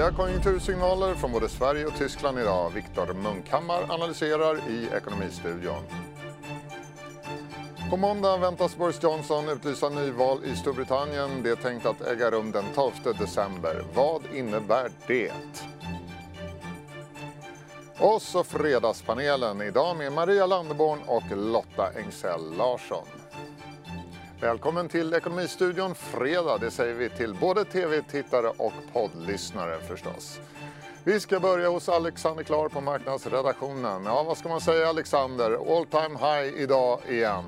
nya konjunktursignaler från både Sverige och Tyskland idag. Viktor Munkhammar analyserar i Ekonomistudion. På måndag väntas Boris Johnson utlysa nyval i Storbritannien. Det är tänkt att äga rum den 12 december. Vad innebär det? Och så Fredagspanelen idag med Maria Landeborn och Lotta Engsell Larsson. Välkommen till Ekonomistudion fredag, det säger vi till både tv-tittare och poddlyssnare förstås. Vi ska börja hos Alexander Klar på marknadsredaktionen. Ja, vad ska man säga Alexander? All time high idag igen.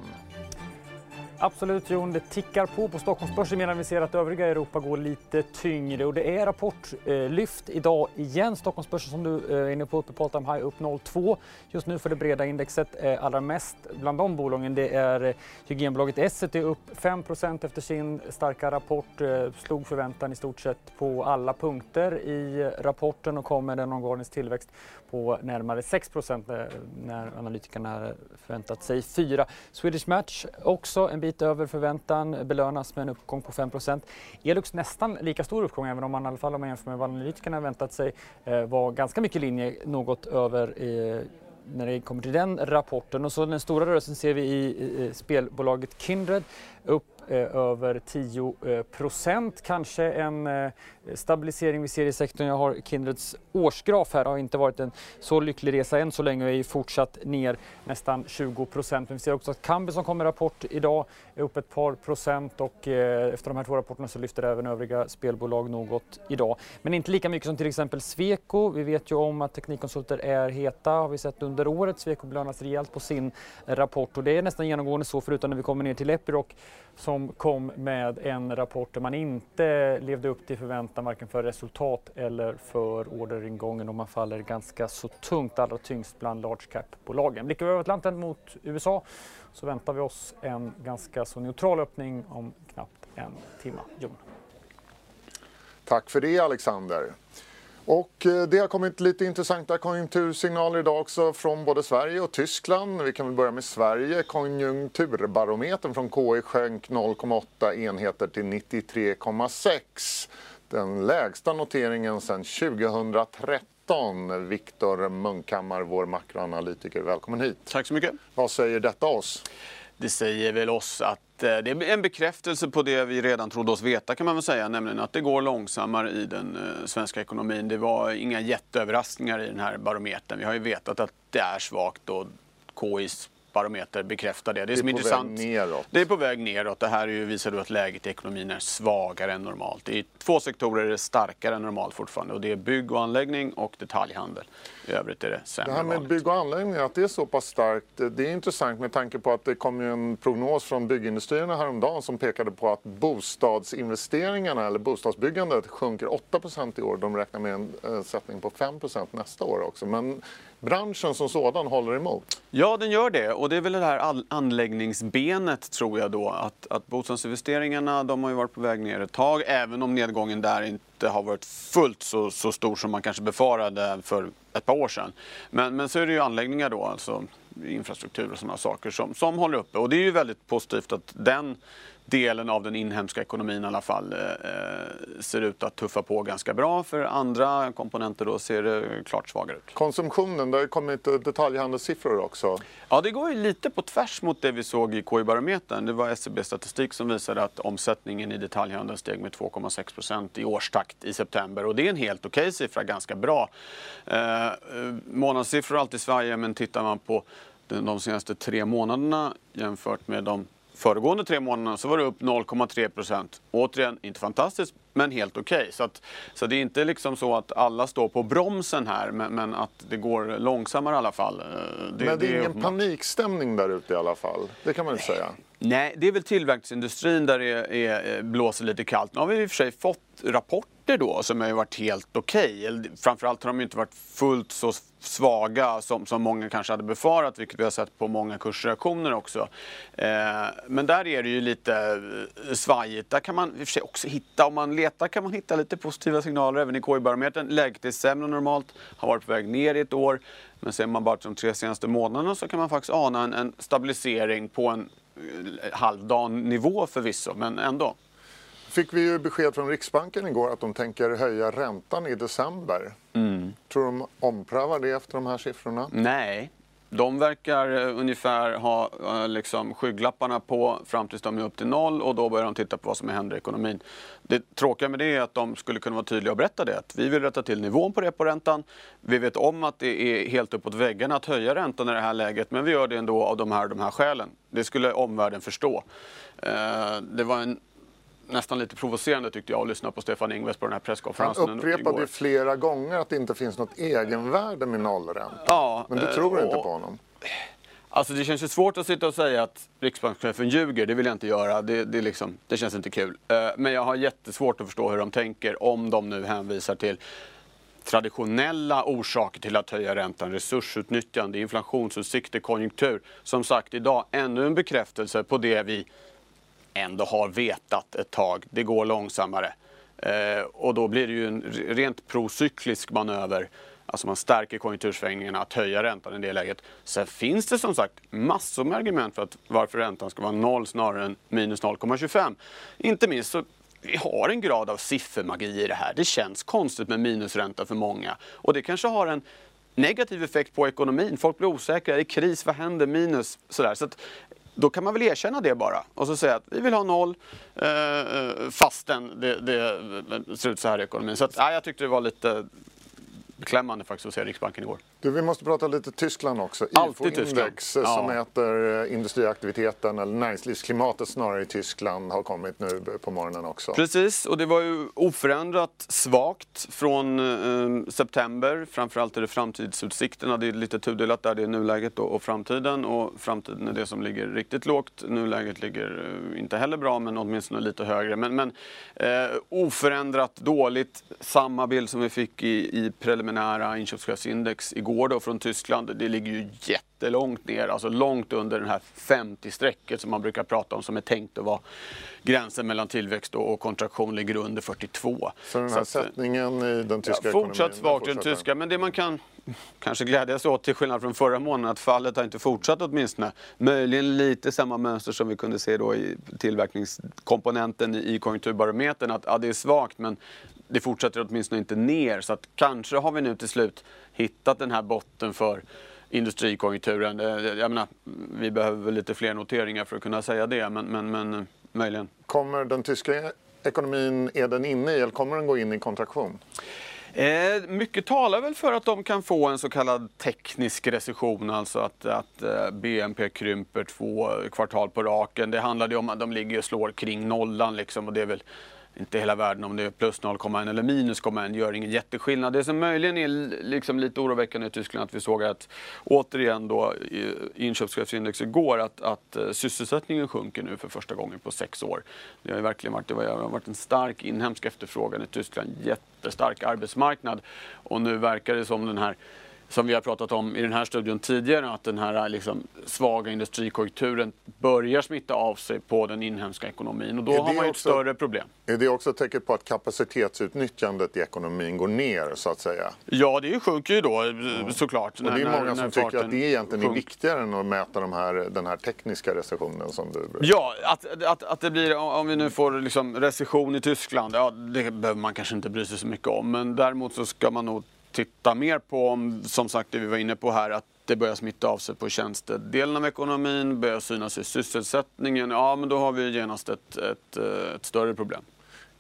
Absolut Jon, det tickar på på Stockholmsbörsen medan vi ser att övriga Europa går lite tyngre och det är rapportlyft eh, idag igen. Stockholmsbörsen som du eh, är inne på uppe på all time high upp 0,2 just nu för det breda indexet. Eh, allra mest bland de bolagen det är eh, hygienbolaget Essity upp 5% efter sin starka rapport. Eh, slog förväntan i stort sett på alla punkter i eh, rapporten och kom med en organisk tillväxt på närmare 6% när analytikerna förväntat sig 4. Swedish Match också en bit över förväntan, belönas med en uppgång på 5% Elux nästan lika stor uppgång även om man i alla fall om man jämför med vad analytikerna väntat sig eh, var ganska mycket linje, något över eh, när det kommer till den rapporten. Och så den stora rörelsen ser vi i, spelbolaget Kindred upp Eh, över 10 eh, procent. Kanske en eh, stabilisering vi ser i sektorn. Jag har Kindreds årsgraf här. Det har inte varit en så lycklig resa än så länge och är fortsatt ner nästan 20 procent. Men vi ser också att Kambi som kommer rapport idag är upp ett par procent och eh, efter de här två rapporterna så lyfter även övriga spelbolag något idag. Men inte lika mycket som till exempel Sweco. Vi vet ju om att teknikkonsulter är heta har vi sett under året. Sweco belönas rejält på sin rapport och det är nästan genomgående så förutom när vi kommer ner till Epiroc som kom med en rapport där man inte levde upp till förväntan varken för resultat eller för orderingången och man faller ganska så tungt, allra tyngst bland large cap-bolagen. Blickar vi över Atlanten mot USA så väntar vi oss en ganska så neutral öppning om knappt en timme. Jon. Tack för det Alexander. Och eh, det har kommit lite intressanta konjunktursignaler idag också från både Sverige och Tyskland. Vi kan väl börja med Sverige. Konjunkturbarometern från KI sjönk 0,8 enheter till 93,6. Den lägsta noteringen sedan 2013. Viktor Munkhammar, vår makroanalytiker, välkommen hit. Tack så mycket. Vad säger detta oss? Det säger väl oss att eh, det är en bekräftelse på det vi redan trodde oss veta kan man väl säga, nämligen att det går långsammare i den eh, svenska ekonomin. Det var inga jätteöverraskningar i den här barometern. Vi har ju vetat att det är svagt och KIs barometer bekräftar det. Det är, det är intressant. Det är på väg neråt. Det här ju, visar att läget i ekonomin är svagare än normalt. I två sektorer är det starkare än normalt fortfarande och det är bygg och anläggning och detaljhandel. I övrigt är det sämre Det här med vanligt. bygg och anläggning, att det är så pass starkt, det är intressant med tanke på att det kom en prognos från byggindustrierna häromdagen som pekade på att bostadsinvesteringarna eller bostadsbyggandet sjunker 8% i år. De räknar med en eh, sättning på 5% nästa år också. Men branschen som sådan håller emot? Ja, den gör det. Och det är väl det här anläggningsbenet tror jag då. Att, att bostadsinvesteringarna de har ju varit på väg ner ett tag. Även om nedgången där inte har varit fullt så, så stor som man kanske befarade för ett par år sedan. Men, men så är det ju anläggningar då, alltså infrastruktur och sådana saker som, som håller uppe. Och det är ju väldigt positivt att den delen av den inhemska ekonomin i alla fall eh, ser ut att tuffa på ganska bra. För andra komponenter då ser det klart svagare ut. Konsumtionen, det har kommit detaljhandelssiffror också. Ja, det går ju lite på tvärs mot det vi såg i KI-barometern. Det var SCB-statistik som visade att omsättningen i detaljhandeln steg med 2,6 procent i årstakt i september. Och det är en helt okej okay siffra, ganska bra. Eh, eh månadssiffror alltid Sverige, men tittar man på de senaste tre månaderna jämfört med de föregående tre månaderna så var det upp 0,3 procent. Återigen, inte fantastiskt, men helt okej. Okay. Så, så det är inte liksom så att alla står på bromsen här, men, men att det går långsammare i alla fall. Eh, det, men det är ingen panikstämning där ute i alla fall. Det kan man inte säga. Nej, det är väl tillverkningsindustrin där det är, är, blåser lite kallt. Nu har vi i och för sig fått rapporter då som har varit helt okej. Okay. Framförallt har de inte varit fullt så svaga som, som många kanske hade befarat, vilket vi har sett på många kursreaktioner också. Eh, men där är det ju lite eh, svajigt. Där kan man i och för sig också hitta, om man letar kan man hitta lite positiva signaler även i KI-barometern. Läget är sämre än normalt, har varit på väg ner i ett år. Men ser man bara till de tre senaste månaderna så kan man faktiskt ana en, en stabilisering på en eh, halvdan nivå förvisso, men ändå fick vi ju besked från Riksbanken igår att de tänker höja räntan i december. Mm. Tror de omprövar det efter de här siffrorna? Nej, de verkar eh, ungefär ha eh, liksom, skygglapparna på fram tills de är upp till noll och då börjar de titta på vad som händer i ekonomin. Det tråkiga med det är att de skulle kunna vara tydliga och berätta det. Att vi vill rätta till nivån på reporäntan. Vi vet om att det är helt uppåt väggarna att höja räntan i det här läget men vi gör det ändå av de här, de här skälen. Det skulle omvärlden förstå. Eh, det var en nästan lite provocerande tyckte jag att lyssna på Stefan Ingves på den här presskonferensen Han upprepade igår. flera gånger att det inte finns något egenvärde med nollränta. Ja, Men du tror och, inte på honom? Alltså det känns ju svårt att sitta och säga att riksbankschefen ljuger, det vill jag inte göra. Det, det, liksom, det känns inte kul. Eh, men jag har jättesvårt att förstå hur de tänker om de nu hänvisar till traditionella orsaker till att höja räntan, resursutnyttjande, inflationsutsikter, konjunktur. Som sagt, idag ännu en bekräftelse på det vi ändå har vetat ett tag. Det går långsammare. Eh, och då blir det ju en rent procyklisk manöver. Alltså man stärker konjunktursvängningarna att höja räntan i det läget. Sen finns det som sagt massor med argument för att varför räntan ska vara noll snarare än minus 0,25. Inte minst så vi har en grad av siffermagi i det här. Det känns konstigt med minusränta för många. Och det kanske har en negativ effekt på ekonomin. Folk blir osäkra. Är det kris? Vad händer? Minus? Sådär. Så då kan man väl erkänna det bara och så säga att vi vill ha noll eh, eh, fastän det, det ser ut så här i ekonomin. Så att, ja, jag tyckte det var lite beklämmande faktiskt att se Riksbanken igår. Du, vi måste prata lite Tyskland också. IFO-index eh, som mäter eh, industriaktiviteten eller näringslivsklimatet snarare i Tyskland har kommit nu på morgonen också. Precis, och det var ju oförändrat svagt från eh, september. Framförallt är det framtidsutsikterna. Det är lite tudelat där. Det är nuläget och, framtiden. Och framtiden är det som ligger riktigt lågt. Nuläget ligger eh, inte heller bra, men åtminstone lite högre. Men, men eh, oförändrat dåligt. Samma bild som vi fick i, i preliminära inköpschefsindex igår då från Tyskland, det ligger ju jättelångt ner, alltså långt under den här 50-strecket som man brukar prata om som är tänkt att vara gränsen mellan tillväxt och kontraktion ligger under 42. Så den här Så att, sättningen i den tyska ja, ekonomin? Fortsatt svagt i den tyska, men det man kan kanske glädjas åt till skillnad från förra månaden att fallet har inte fortsatt åtminstone. Möjligen lite samma mönster som vi kunde se då i tillverkningskomponenten i konjunkturbarometern att ja, det är svagt men det fortsätter åtminstone inte ner så att kanske har vi nu till slut hittat den här botten för industrikonjunkturen. Eh, jag menar, vi behöver väl lite fler noteringar för att kunna säga det, men, men, men eh, möjligen. Kommer den tyska ekonomin, är den inne i eller kommer den gå in i kontraktion? Eh, mycket talar väl för att de kan få en så kallad teknisk recession, alltså att, att eh, BNP krymper två kvartal på raken. Det handlade ju om att de ligger och slår kring nollan liksom och det är väl inte hela världen om det är plus 0,1 eller minus 0,1 gör ingen jätteskillnad. Det som möjligen är liksom lite oroväckande i Tyskland att vi såg att återigen då i inköpschefsindex igår att, att eh, sysselsättningen sjunker nu för första gången på sex år. Det har ju verkligen varit, det har varit en stark inhemsk efterfrågan i Tyskland, jättestark arbetsmarknad och nu verkar det som den här som vi har pratat om i den här studion tidigare, att den här liksom, svaga industrikonjunkturen börjar smitta av sig på den inhemska ekonomin och då har man ju ett större problem. Är det också ett tecken på att kapacitetsutnyttjandet i ekonomin går ner så att säga? Ja, det sjunker ju då såklart. Och det är många som tycker att det egentligen är viktigare än att mäta de här, den här tekniska recessionen som du... Ja, att, att, att det blir, om vi nu får liksom recession i Tyskland, ja det behöver man kanske inte bry sig så mycket om. Men däremot så ska man nog titta mer på, om, som sagt det vi var inne på här, att det börjar smitta av sig på tjänstedelen av ekonomin, börjar synas i sysselsättningen, ja men då har vi genast ett, ett, ett större problem.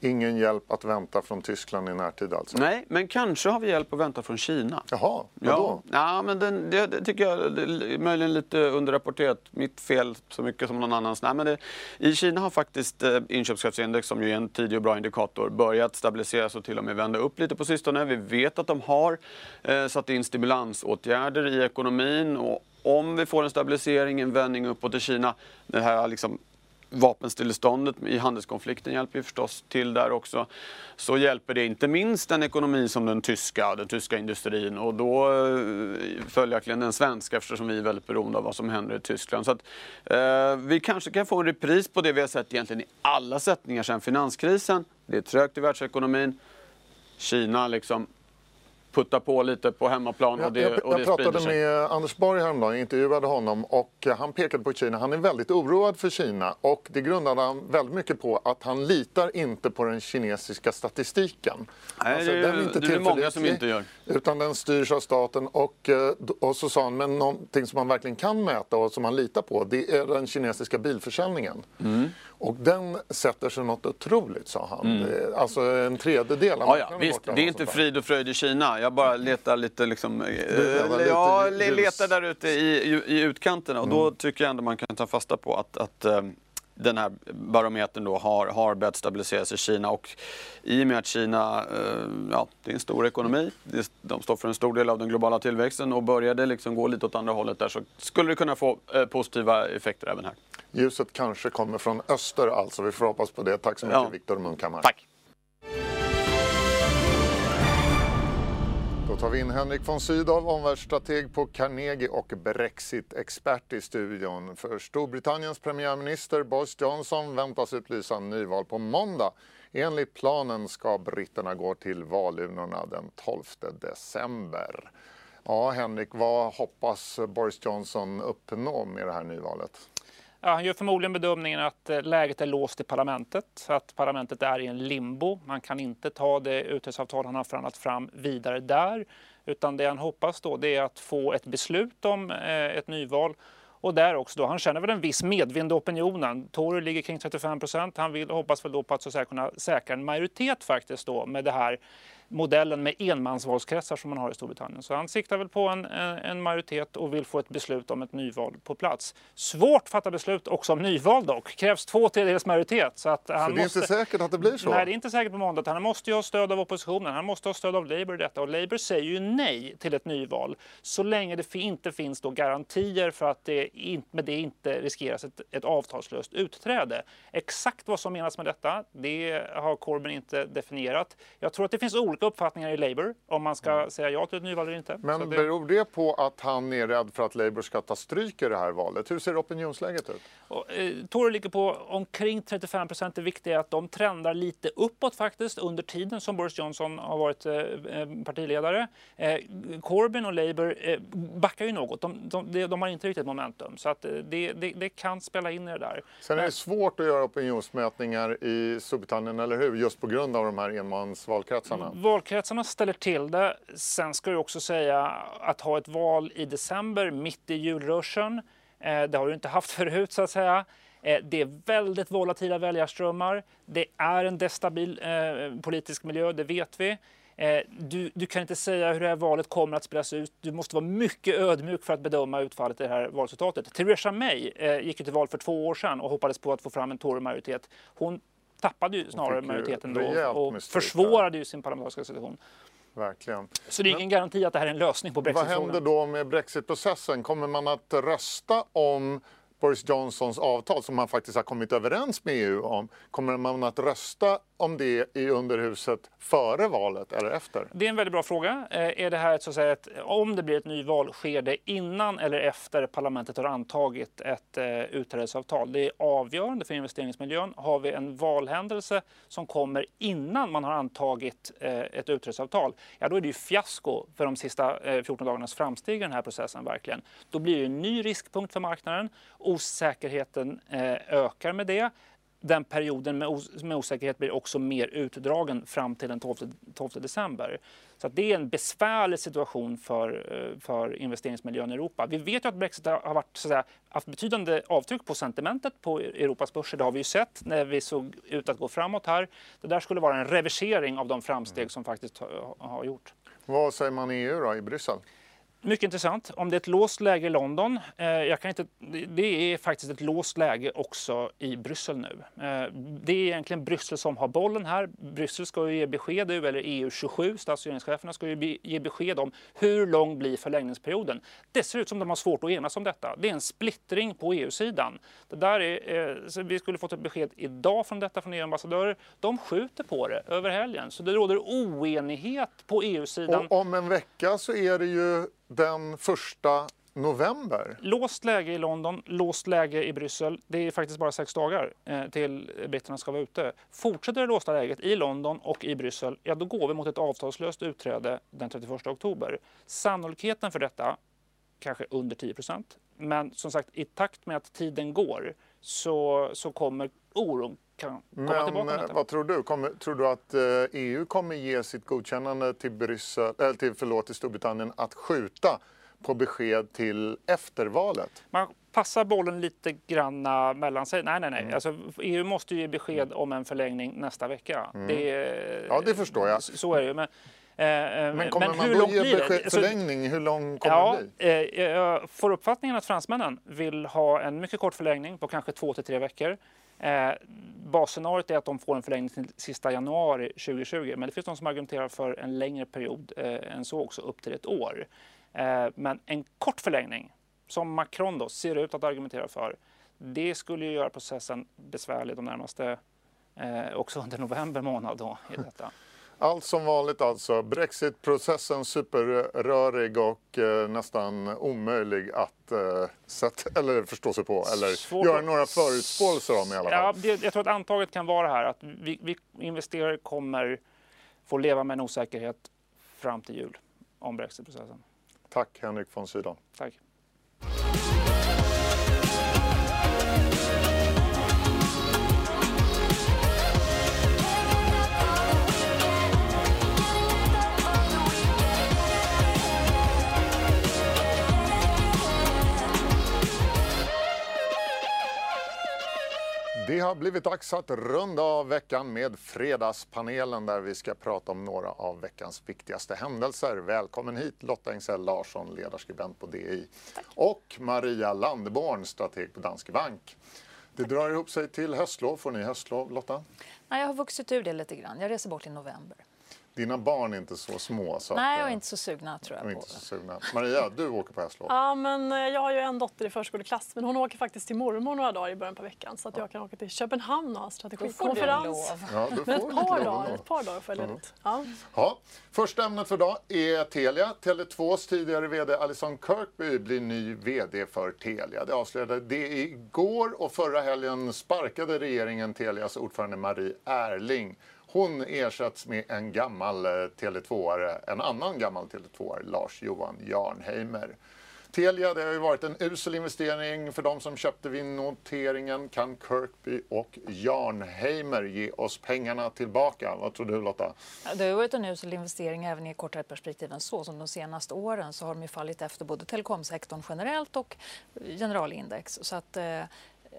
Ingen hjälp att vänta från Tyskland i närtid alltså? Nej, men kanske har vi hjälp att vänta från Kina. Jaha, vadå? Ja, ja men den, det, det, tycker jag är möjligen lite underrapporterat. Mitt fel så mycket som någon annans. Nej, men det, I Kina har faktiskt eh, inköpschefsindex, som ju är en tidig och bra indikator, börjat stabiliseras och till och med vända upp lite på sistone. Vi vet att de har eh, satt in stimulansåtgärder i ekonomin och om vi får en stabilisering, en vändning uppåt i Kina, det här liksom vapenstilleståndet i handelskonflikten hjälper ju förstås till där också. Så hjälper det inte minst en ekonomi som den tyska, den tyska industrin och då eh, följaktligen den svenska eftersom vi är väldigt beroende av vad som händer i Tyskland. Så att, eh, vi kanske kan få en repris på det vi har sett egentligen i alla sättningar sedan finanskrisen. Det är trögt i världsekonomin. Kina liksom putta på lite på hemmaplan. Jag, och det, jag, och det jag pratade sig. med Anders Borg häromdagen, jag intervjuade honom och eh, han pekade på Kina. Han är väldigt oroad för Kina och det grundade han väldigt mycket på att han litar inte på den kinesiska statistiken. Nej, det är- den det är många som inte gör. Utan den styrs av staten och, eh, och så sa han, men någonting som man verkligen kan mäta och som man litar på det är den kinesiska bilförsäljningen. Mm. Och den sätter sig något otroligt, sa han. Är Alltså en tredjedel av Mm. Ja, ja, visst, det är inte där. frid och fröjd i Kina. Jag bara letar lite liksom... letar lite letar där ute i, i, i utkanterna. Och då tycker jag ändå man kan ta fasta på att, att eh, den här barometern då har, har börjat stabiliseras i Kina. Och i och med att Kina, eh, ja, det är en stor ekonomi. De står för en stor del av den globala tillväxten. Och börjar det liksom gå lite åt andra hållet där så skulle det kunna få eh, positiva effekter även här. Ljuset kanske kommer från öster alltså. Vi får hoppas på det. Tack så mycket Ja. Viktor Munkhammar. Tack! Då tar vi in Henrik von Sydow, omvärldsstrateg på Carnegie och Brexit-expert i studion. För Storbritanniens premiärminister Boris Johnson väntas utlysa nyval på måndag. Enligt planen ska britterna gå till valurnorna den 12 december. Ja, Henrik, vad hoppas Boris Johnson uppnå med det här nyvalet? Ja, han gör förmodligen bedömningen att eh, läget är låst i parlamentet, att parlamentet är i en limbo. Man kan inte ta det utträdesavtal han har förhandlat fram vidare där, utan det han hoppas då det är att få ett beslut om eh, ett nyval. Och där också då, han känner väl en viss medvind i opinionen. Tory ligger kring 35 procent. Han vill, hoppas väl då på att så att säga, kunna säkra en majoritet faktiskt då med det här modellen med enmansvalskretsar som man har i Storbritannien. Så han siktar väl på en, en, majoritet och vill få ett beslut om ett nyval på plats. Svårt att fatta beslut också om nyval dock. Krävs två tredjedels majoritet. Så, att han Så det är måste... inte säkert att det blir så? Nej, det är inte säkert på måndag. Han måste ju ha stöd av oppositionen. Han måste ha stöd av Labour i detta. Och Labour säger ju nej till ett nyval så länge det inte finns då garantier för att det in, med det inte riskeras ett, ett avtalslöst utträde. Exakt vad som menas med detta, det har Corbyn inte definierat. Jag tror att det finns olika uppfattningar i Labour om man ska säga ja till ett nyval eller inte. Men det... beror det på att han är rädd för att Labour ska ta stryk i det här valet? Hur ser opinionsläget ut? Och, eh, Tory ligger på omkring 35 procent. Det viktiga är att de trendar lite uppåt faktiskt under tiden som Boris Johnson har varit eh, eh, partiledare. Eh, Corbyn och Labour eh, backar ju något. De, de, de, de har inte riktigt momentum. Så att, eh, det, det, det kan spela in i det där. Sen är det svårt att göra opinionsmätningar i Storbritannien, eller hur? Just på grund av de här enmansvalkretsarna. Valkretsarna ställer till det. Sen ska jag också säga att ha ett val i december mitt i julruschen. Eh, det har du inte haft förut så att säga. Eh, det är väldigt volatila väljarströmmar. Det är en destabil eh, politisk miljö, det vet vi. Eh, du, du kan inte säga hur det här valet kommer att spelas ut. Du måste vara mycket ödmjuk för att bedöma utfallet i det här valresultatet. Theresa May eh, gick ju till val för två år sedan och hoppades på att få fram en Tory-majoritet. Hon tappade ju snarare majoriteten då och försvårade ju sin parlamentariska situation. Verkligen. Så det är ingen garanti att det här är en lösning på Vad händer brexitfrågan. då med brexitprocessen? Kommer man att rösta om Boris Johnsons avtal som man faktiskt har kommit överens med EU om? Kommer man att rösta om det i underhuset före valet eller efter? Det är en väldigt bra fråga. Eh, är det här ett, så att säga, ett, om det blir ett nyval, sker det innan eller efter parlamentet har antagit ett eh, utträdesavtal? Det är avgörande för investeringsmiljön. Har vi en valhändelse som kommer innan man har antagit eh, ett utträdesavtal, ja då är det ju fiasko för de sista eh, 14 dagarnas framsteg i den här processen verkligen. Då blir det en ny riskpunkt för marknaden. Osäkerheten eh, ökar med det den perioden med, os med osäkerhet blir också mer utdragen fram till den 12, 12 december. Så det är en besvärlig situation för, eh, för investeringsmiljön i Europa. Vi vet ju att Brexit har varit, så säga, haft betydande avtryck på sentimentet på Europas börser. Det har vi ju sett när vi såg ut att gå framåt här. Det där skulle vara en reversering av de framsteg som faktiskt har, har gjort. Vad säger man i EU då, i Bryssel? Mycket intressant. Om det är ett låst läge i London, eh, jag kan inte, det- är faktiskt ett låst läge också i Bryssel nu. Eh, det är egentligen Bryssel som har bollen här. Bryssel ska ju ge besked nu, eller EU27, statsregeringscheferna ska ju ge besked om hur lång blir förlängningsperioden. Det ser ut som de har svårt att enas om detta. Det är en splittring på EU-sidan. Det där är, eh, så vi skulle fått ett besked idag från detta från EU-ambassadörer. De skjuter på det över helgen, så det råder oenighet på EU-sidan. Och om en vecka så är det ju den första november? Låst läge i London, låst läge i Bryssel. Det är faktiskt bara sex dagar eh, till britterna ska vara ute. Fortsätter det låsta läget i London och i Bryssel, ja då går vi mot ett avtalslöst utträde den 31 oktober. Sannolikheten för detta kanske under 10% Men som sagt, i takt med att tiden går så, så kommer oron kan komma Men tillbaka. eh, vad tror du? Kommer, tror du att eh, EU kommer ge sitt godkännande till, Bryssel, eller till, förlåt, till Storbritannien att skjuta på besked till efter valet? Man passar bollen lite granna mellan sig. Nej, nej, nej. Mm. Alltså, EU måste ju ge besked om en förlängning nästa vecka. Det, Ja, det förstår jag. Så är det ju. Men, eh, eh, Men kommer man hur då långt ge blir förlängning? Hur lång kommer Ja, det bli? eh, jag får uppfattningen att fransmännen vill ha en mycket kort förlängning på kanske två till tre veckor. Eh, basscenariot är att de får en förlängning till sista januari 2020, men det finns de som argumenterar för en längre period eh, än så också, upp till ett år. Eh, men en kort förlängning, som Macron då ser ut att argumentera för, det skulle ju göra processen besvärlig de närmaste, eh, också under november månad då i detta. Allt som vanligt alltså. Brexitprocessen superrörig och eh, nästan omöjlig att eh, sätta, eller förstå sig på eller Svårt göra att- några förutspåelser om i alla fall. Ja, det, jag tror att antaget kan vara här att vi, vi investerare kommer få leva med en osäkerhet fram till jul om brexitprocessen. Tack Henrik von Sydow. Tack. Det har blivit dags att runda av veckan med Fredagspanelen där vi ska prata om några av veckans viktigaste händelser. Välkommen hit Lotta Engsell Larsson, ledarskribent på DI. Och Maria Landeborn, strateg på Danske Bank. Det drar ihop sig till höstlov. Får ni höstlov, Lotta? Nej, jag har vuxit ur det lite grann. Jag reser bort i november. Dina barn är inte så små. Så Nej, att, jag är eh, inte så sugna tror jag på inte så sugna. Maria, du åker på höstlov. Ja, men eh, jag har ju en dotter i förskoleklass, men hon åker faktiskt till mormor några dagar i början på veckan så att jag kan åka till Köpenhamn och ha Då får du strategikonferens. lov. Ja, du Men får ett par dagar, ändå. ett par dagar får jag ledigt. Ja. Ja. Första ämnet för idag är Telia. Tele2s tidigare VD Alison Kirkby blir ny VD för Telia. Det avslöjade det igår och förra helgen sparkade regeringen Telias ordförande Marie Erling. Hon ersätts med en gammal eh, Tele2-are, en annan gammal Tele2-are, Lars-Johan Jarnheimer. Telia, det har ju varit en usel investering för de som köpte vid noteringen. Kan Kirkby och Jarnheimer ge oss pengarna tillbaka? Vad tror du Lotta? Det har varit en usel investering även i kortare perspektiv än så. Som de senaste åren så har de ju fallit efter både telekomsektorn generellt och generalindex. Så att, eh,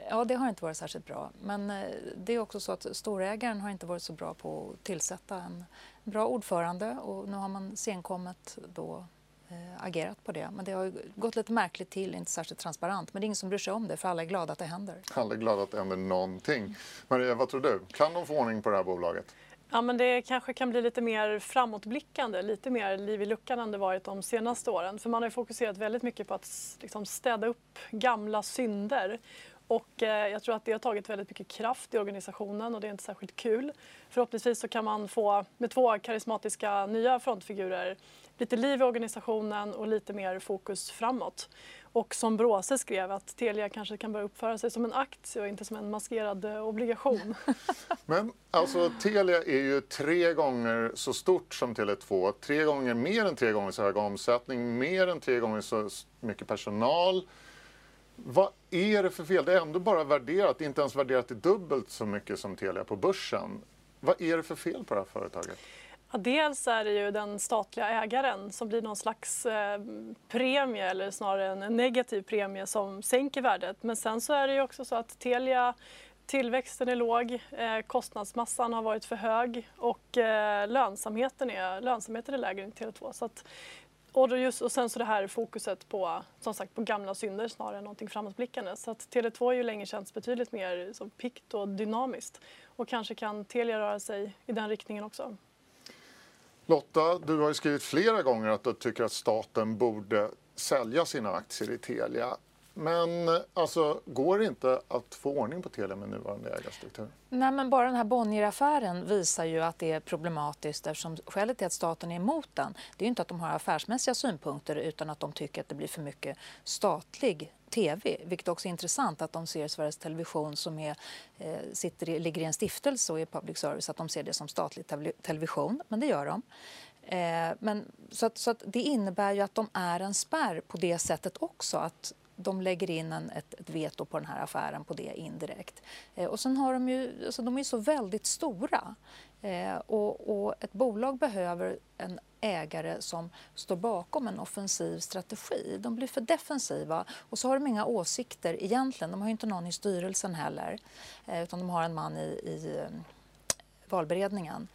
ja, det har inte varit särskilt bra. Men eh, det är också så att storägaren har inte varit så bra på att tillsätta en bra ordförande och nu har man senkommet då eh, agerat på det. Men det har gått lite märkligt till, inte särskilt transparent. Men det är ingen som bryr sig om det för alla är glada att det händer. Alla är glada att det händer någonting. Maria, vad tror du? Kan de få ordning på det här bolaget? Ja, men det kanske kan bli lite mer framåtblickande, lite mer liv i luckan än det varit de senaste åren. För man har ju fokuserat väldigt mycket på att liksom, städa upp gamla synder. Och eh, jag tror att det har tagit väldigt mycket kraft i organisationen och det är inte särskilt kul. Förhoppningsvis så kan man få, med två karismatiska nya frontfigurer, lite liv i organisationen och lite mer fokus framåt. Och som Bråse skrev att Telia kanske kan börja uppföra sig som en aktie och inte som en maskerad eh, obligation. Men alltså Telia är ju tre gånger så stort som Tele2. Tre gånger, mer än tre gånger så hög omsättning, mer än tre gånger så mycket personal. Vad är det för fel? Det är ändå bara värderat, inte ens värderat till dubbelt så mycket som Telia på börsen. Vad är det för fel på det här företaget? Ja, dels är det ju den statliga ägaren som blir någon slags eh, premie eller snarare en negativ premie som sänker värdet. Men sen så är det ju också så att Telia Tillväxten är låg, eh, kostnadsmassan har varit för hög och eh, lönsamheten, är, lönsamheten är lägre än Tele2. Så att, och, då just, och sen så det här fokuset på, som sagt, på gamla synder snarare än någonting framåtblickande. Så att Tele2 har ju länge känts betydligt mer som pikt och dynamiskt. Och kanske kan Telia röra sig i den riktningen också. Lotta, du har ju skrivit flera gånger att du tycker att staten borde sälja sina aktier i Telia. Men alltså, går det inte att få ordning på Telia med nuvarande ägarstruktur? Nej, men bara den här Bonnier-affären visar ju att det är problematiskt eftersom skälet till att staten är emot den, det är ju inte att de har affärsmässiga synpunkter utan att de tycker att det blir för mycket statlig tv, vilket också är intressant att de ser Sveriges Television som är, eh, sitter i, ligger i en stiftelse och är public service, att de ser det som statlig television, men det gör de. Eh, men, så att, så att det innebär ju att de är en spärr på det sättet också. att de lägger in en, ett, ett veto på den här affären på det indirekt. Eh, och sen har de ju, alltså de är så väldigt stora. Eh, och, och, ett bolag behöver en ägare som står bakom en offensiv strategi. De blir för defensiva och så har de inga åsikter egentligen. De har inte någon i styrelsen heller, eh, utan de har en man i, i eh, valberedningen.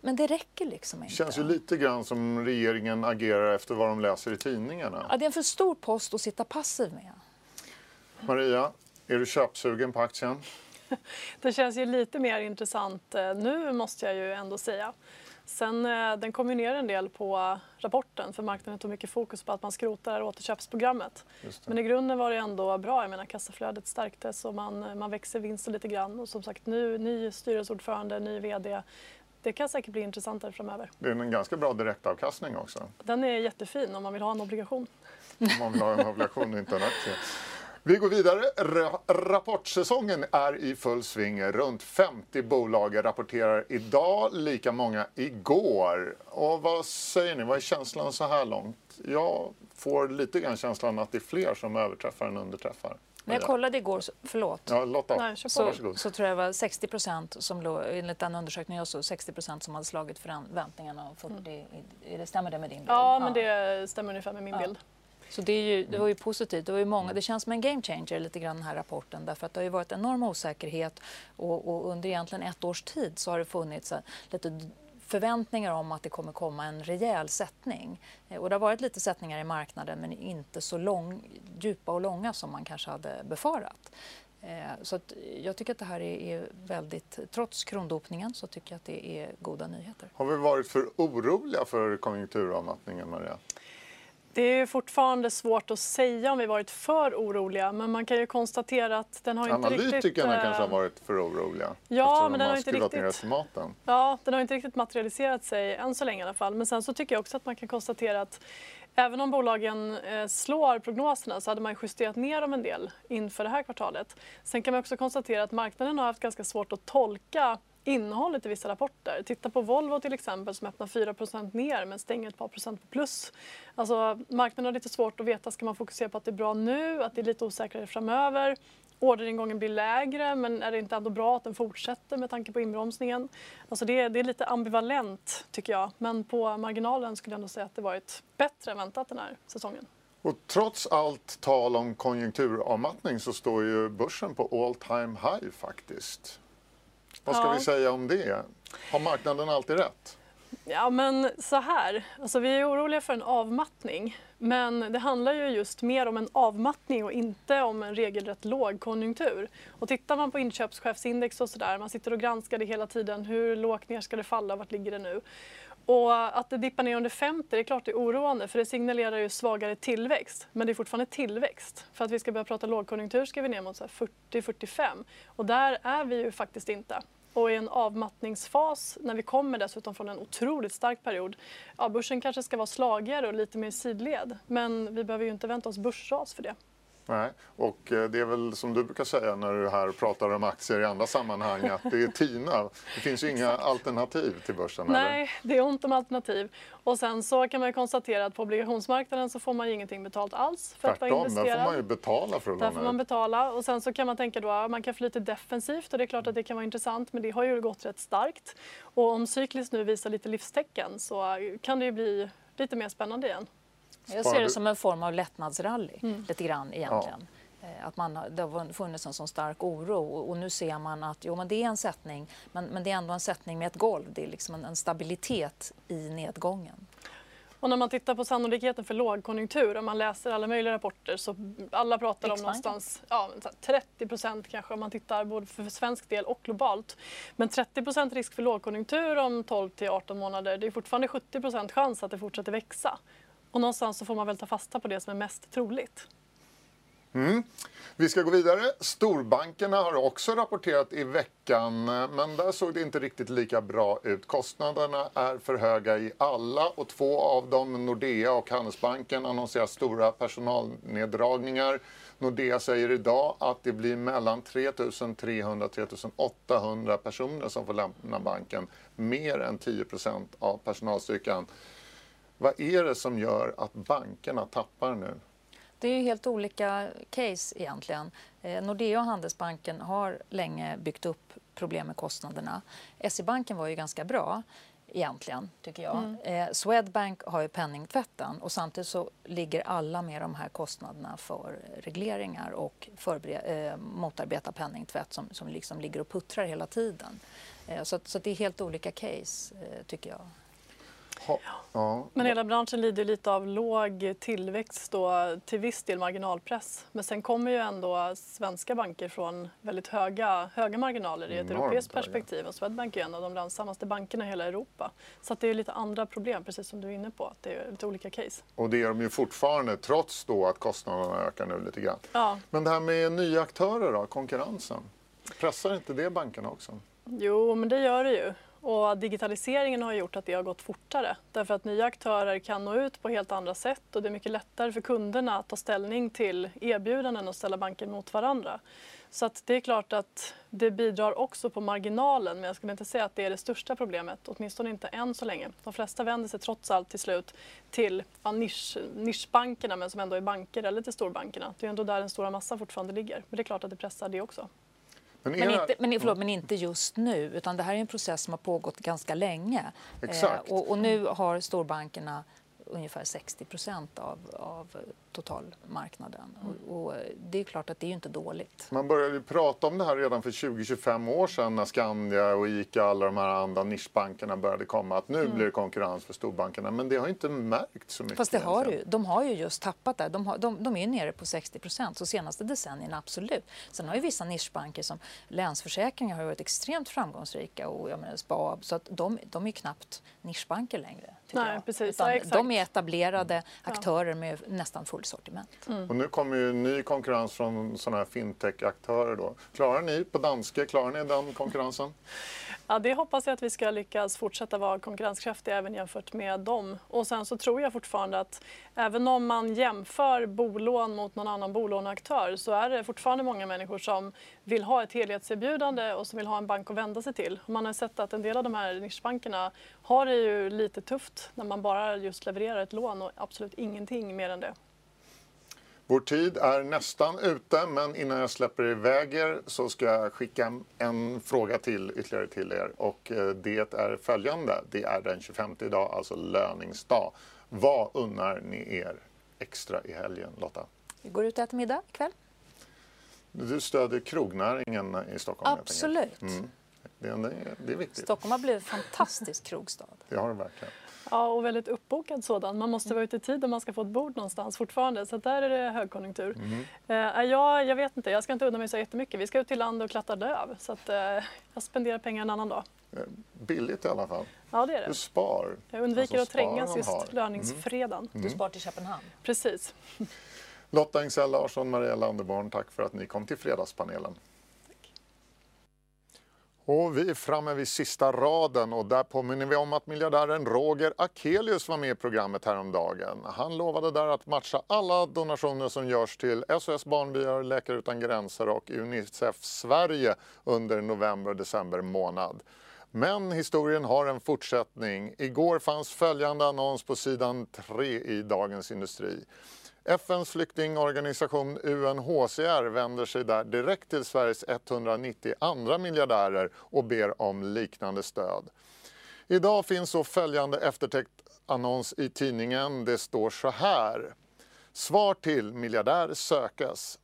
Men det räcker liksom inte. Det känns ju lite grann som regeringen agerar efter vad de läser i tidningarna. Ja, det är en för stor post att sitta passiv med. Maria, är du köpsugen på aktien? Det känns ju lite mer intressant eh, nu måste jag ju ändå säga. Sen, eh, den kom ju ner en del på rapporten för marknaden tog mycket fokus på att man skrotar återköpsprogrammet. Men i grunden var det ändå bra. Jag menar, kassaflödet stärktes och man, man växer vinsten lite grann. Och som sagt, nu, ny styrelseordförande, ny VD det kan säkert bli intressantare framöver. Det är en ganska bra direktavkastning också. Den är jättefin om man vill ha en obligation. Om man vill ha en obligation och inte en aktie. Vi går vidare. rapportsäsongen är i full sving. Runt 50 bolag rapporterar idag, lika många igår. Och vad säger ni? Vad är känslan så här långt? Jag får lite grann känslan att det är fler som överträffar än underträffar. När jag kollade igår, förlåt, ja, Lotta. Nej, så, så, tror jag det var 60 procent som låg, enligt den undersökningen jag såg, 60 procent som hade slagit förväntningarna och 40, mm. det, stämmer det med din bild? Ja, men det stämmer ungefär med min ja. bild. Så det, är ju, det var ju positivt. Det, var ju många, det känns som en game changer lite grann den här rapporten därför att det har ju varit enorm osäkerhet och, och under egentligen ett års tid så har det funnits lite förväntningar om att det kommer komma en rejäl sättning. Eh, och det har varit lite sättningar i marknaden men inte så lång, djupa och långa som man kanske hade befarat. Eh, så jag tycker att det här är väldigt, trots krondopningen så tycker jag att det är goda nyheter. Har vi varit för oroliga för konjunkturavmattningen Maria? Det är fortfarande svårt att säga om vi varit för oroliga, men man kan ju konstatera att den har inte Analytikerna riktigt... Analytikerna kanske har eh, varit för oroliga? Ja, men den har, inte riktigt... Ja, den har inte riktigt materialiserat sig än så länge i alla fall. Men sen så tycker jag också att man kan konstatera att även om bolagen eh, slår prognoserna så hade man justerat ner dem en del inför det här kvartalet. Sen kan man också konstatera att marknaden har haft ganska svårt att tolka innehållet i vissa rapporter. Titta på Volvo till exempel som öppnar 4% ner men stänger ett par procent på plus. Alltså, marknaden har lite svårt att veta, ska man fokusera på att det är bra nu, att det är lite osäkrare framöver? Orderingången blir lägre men är det inte ändå bra att den fortsätter med tanke på inbromsningen? Alltså det, det är lite ambivalent tycker jag men på marginalen skulle jag ändå säga att det varit bättre än väntat den här säsongen. Och trots allt tal om konjunkturavmattning så står ju börsen på all time high faktiskt. Vad ska ja. vi säga om det? Har marknaden alltid rätt? Ja, men så här. Alltså, vi är oroliga för en avmattning. Men det handlar ju just mer om en avmattning och inte om en regelrätt lågkonjunktur. Och tittar man på inköpschefsindex och sådär, man sitter och granskar det hela tiden. Hur lågt ner ska det falla? Vart ligger det nu? Och att det dippar ner under 50, det är klart det är oroande för det signalerar ju svagare tillväxt. Men det är fortfarande tillväxt. För att vi ska börja prata lågkonjunktur ska vi ner mot 40-45 och där är vi ju faktiskt inte. Och i en avmattningsfas, när vi kommer dessutom från en otroligt stark period, ja, börsen kanske ska vara slagigare och lite mer sidled. Men vi behöver ju inte vänta oss börsras för det. Nej, och eh, det är väl som du brukar säga när du här pratar om aktier i andra sammanhang att det är TINA. Det finns ju inga alternativ till börsen. Nej, eller? det är ont om alternativ. Och sen så kan man konstatera att på obligationsmarknaden så får man ingenting betalt alls för Tvärtom, att vara investerad. där får man ju betala för att Där får man betala och sen så kan man tänka då att man kan lite defensivt och det är klart att det kan vara intressant men det har ju gått rätt starkt. Och om cykliskt nu visar lite livstecken så kan det ju bli lite mer spännande igen. Jag ser det som en form av lättnadsrally, mm. lite grann egentligen. Ja. Eh, att man, det har funnits en sån stark oro och nu ser man att jo, men det är en sättning men, men det är ändå en sättning med ett golv. Det är liksom en, en stabilitet i nedgången. Och när man tittar på sannolikheten för lågkonjunktur, om man läser alla möjliga rapporter, så alla pratar om någonstans ja, 30 procent kanske om man tittar både för svensk del och globalt. Men 30 procent risk för lågkonjunktur om 12 till 18 månader, det är fortfarande 70 procent chans att det fortsätter växa. Och någonstans så får man väl ta fasta på det som är mest troligt. Mm. Vi ska gå vidare. Storbankerna har också rapporterat i veckan, men där såg det inte riktigt lika bra ut. Kostnaderna är för höga i alla och två av dem, Nordea och Handelsbanken, annonserar stora personalneddragningar. Nordea säger idag att det blir mellan 3 300 3 800 personer som får lämna banken, mer än 10% av personalstyrkan. Vad är det som gör att bankerna tappar nu? Det är helt olika case egentligen. Eh, Nordea och Handelsbanken har länge byggt upp problem med kostnaderna. SE-banken var ju ganska bra egentligen, tycker jag. Mm. Eh, Swedbank har ju penningtvätten och samtidigt så ligger alla med de här kostnaderna för regleringar och eh, motarbeta penningtvätt som, som liksom ligger och puttrar hela tiden. Eh, så, så det är helt olika case, tycker jag. Ja. Men hela branschen lider lite av låg tillväxt och till viss del marginalpress. Men sen kommer ju ändå svenska banker från väldigt höga, höga marginaler i ett Enormt europeiskt perspektiv. Och Swedbank är en av de lönsammaste bankerna i hela Europa. Så det är lite andra problem, precis som du är inne på. Att det är lite olika case. Och det är de ju fortfarande, trots då att kostnaderna ökar nu lite grann. Ja. Men det här med nya aktörer då, konkurrensen. Pressar inte det bankerna också? Jo, men det gör det ju. Och digitaliseringen har gjort att det har gått fortare därför att nya aktörer kan nå ut på helt andra sätt och det är mycket lättare för kunderna att ta ställning till erbjudanden och ställa banker mot varandra. Så att det är klart att det bidrar också på marginalen men jag skulle inte säga att det är det största problemet, åtminstone inte än så länge. De flesta vänder sig trots allt till slut till ja, nisch, nischbankerna men som ändå är banker eller till storbankerna. Det är ändå där den stora massan fortfarande ligger. Men det är klart att det pressar det också. Men, men, inte, men, förlåt, men inte just nu, utan det här är en process som har pågått ganska länge. Exakt. Eh, och, och, nu har storbankerna ungefär 60 procent av, av totalmarknaden. Och, och, det är klart att det är inte dåligt. Man började ju prata om det här redan för 20-25 år sedan när Skandia och ICA och alla de här andra nischbankerna började komma att nu mm. blir det konkurrens för storbankerna. Men det har inte märkt så mycket. Fast det har ju. De har ju just tappat det. De, har, de, de är nere på 60 procent, så senaste decennierna absolut. Sen har ju vissa nischbanker som Länsförsäkringar har varit extremt framgångsrika och jag menar SPAB, så att de, de är knappt nischbanker längre. Nej, precis. Ja, de är etablerade aktörer med nästan full sortiment. Mm. Och nu kommer ju ny konkurrens från sådana här fintech-aktörer. Då. Klarar ni på danska, klarar ni den konkurrensen? Ja, det hoppas jag att vi ska lyckas fortsätta vara konkurrenskraftiga även jämfört med dem. Och sen så tror jag fortfarande att även om man jämför bolån mot någon annan bolåneaktör så är det fortfarande många människor som vill ha ett helhetserbjudande och som vill ha en bank att vända sig till. man har sett att en del av de här nischbankerna har det ju lite tufft när man bara just levererar ett lån och absolut ingenting mer än det. Vår tid är nästan ute, men innan jag släpper iväg er så ska jag skicka en fråga till ytterligare till er. Och eh, det är följande. Det är den 25 idag, alltså löningsdag. Vad unnar ni er extra i helgen, Lotta? Vi går ut och äter middag ikväll. Du stödjer krognäringen i Stockholm? Absolut. Mm. Det, är, det är viktigt. Stockholm har blivit en fantastisk krogstad. Det har det verkligen. Ja, och väldigt uppbokad sådan. Man måste vara ute i tid om man ska få ett bord någonstans fortfarande. Så där är det högkonjunktur. Mm. Eh, jag, jag vet inte, jag ska inte unna mig så jättemycket. Vi ska ut till land och klättra löv. Så att, eh, jag spenderar pengar en annan dag. Eh, billigt i alla fall. Ja, det är det. Du spar. Jag undviker alltså, att trängas just löningsfredagen. Mm. Du spar till Köpenhamn. Precis. Lotta Engsell Larsson, Maria Landerborn, tack för att ni kom till Fredagspanelen. Och vi är framme vid sista raden och där påminner vi om att miljardären Roger Akelius var med i programmet häromdagen. Han lovade där att matcha alla donationer som görs till SOS Barnbyar, Läkare Utan Gränser och Unicef Sverige under november och december månad. Men historien har en fortsättning. Igår fanns följande annons på sidan 3 i Dagens Industri. FNs flyktingorganisation UNHCR vänder sig där direkt till Sveriges 190 andra miljardärer och ber om liknande stöd. Idag finns så följande eftertäckt annons i tidningen. Det står så här. Svar till miljardär sökes.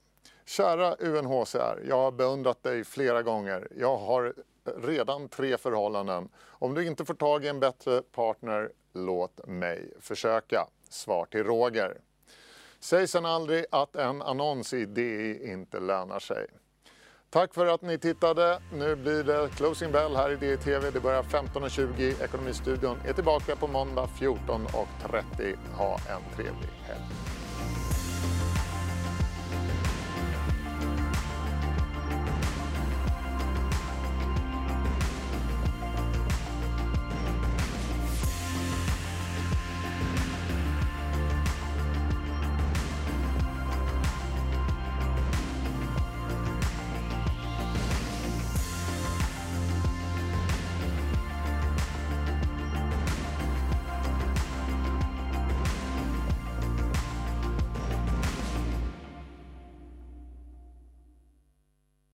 Kära UNHCR, jag har beundrat dig flera gånger. Jag har redan tre förhållanden. Om du inte får tag i en bättre partner, låt mig försöka. Svar till Roger. Säg sen aldrig att en annons i DI inte lönar sig. Tack för att ni tittade. Nu blir det Closing Bell här i DI-TV. Det börjar 15.20. Ekonomistudion är tillbaka på måndag 14.30. Ha en trevlig helg.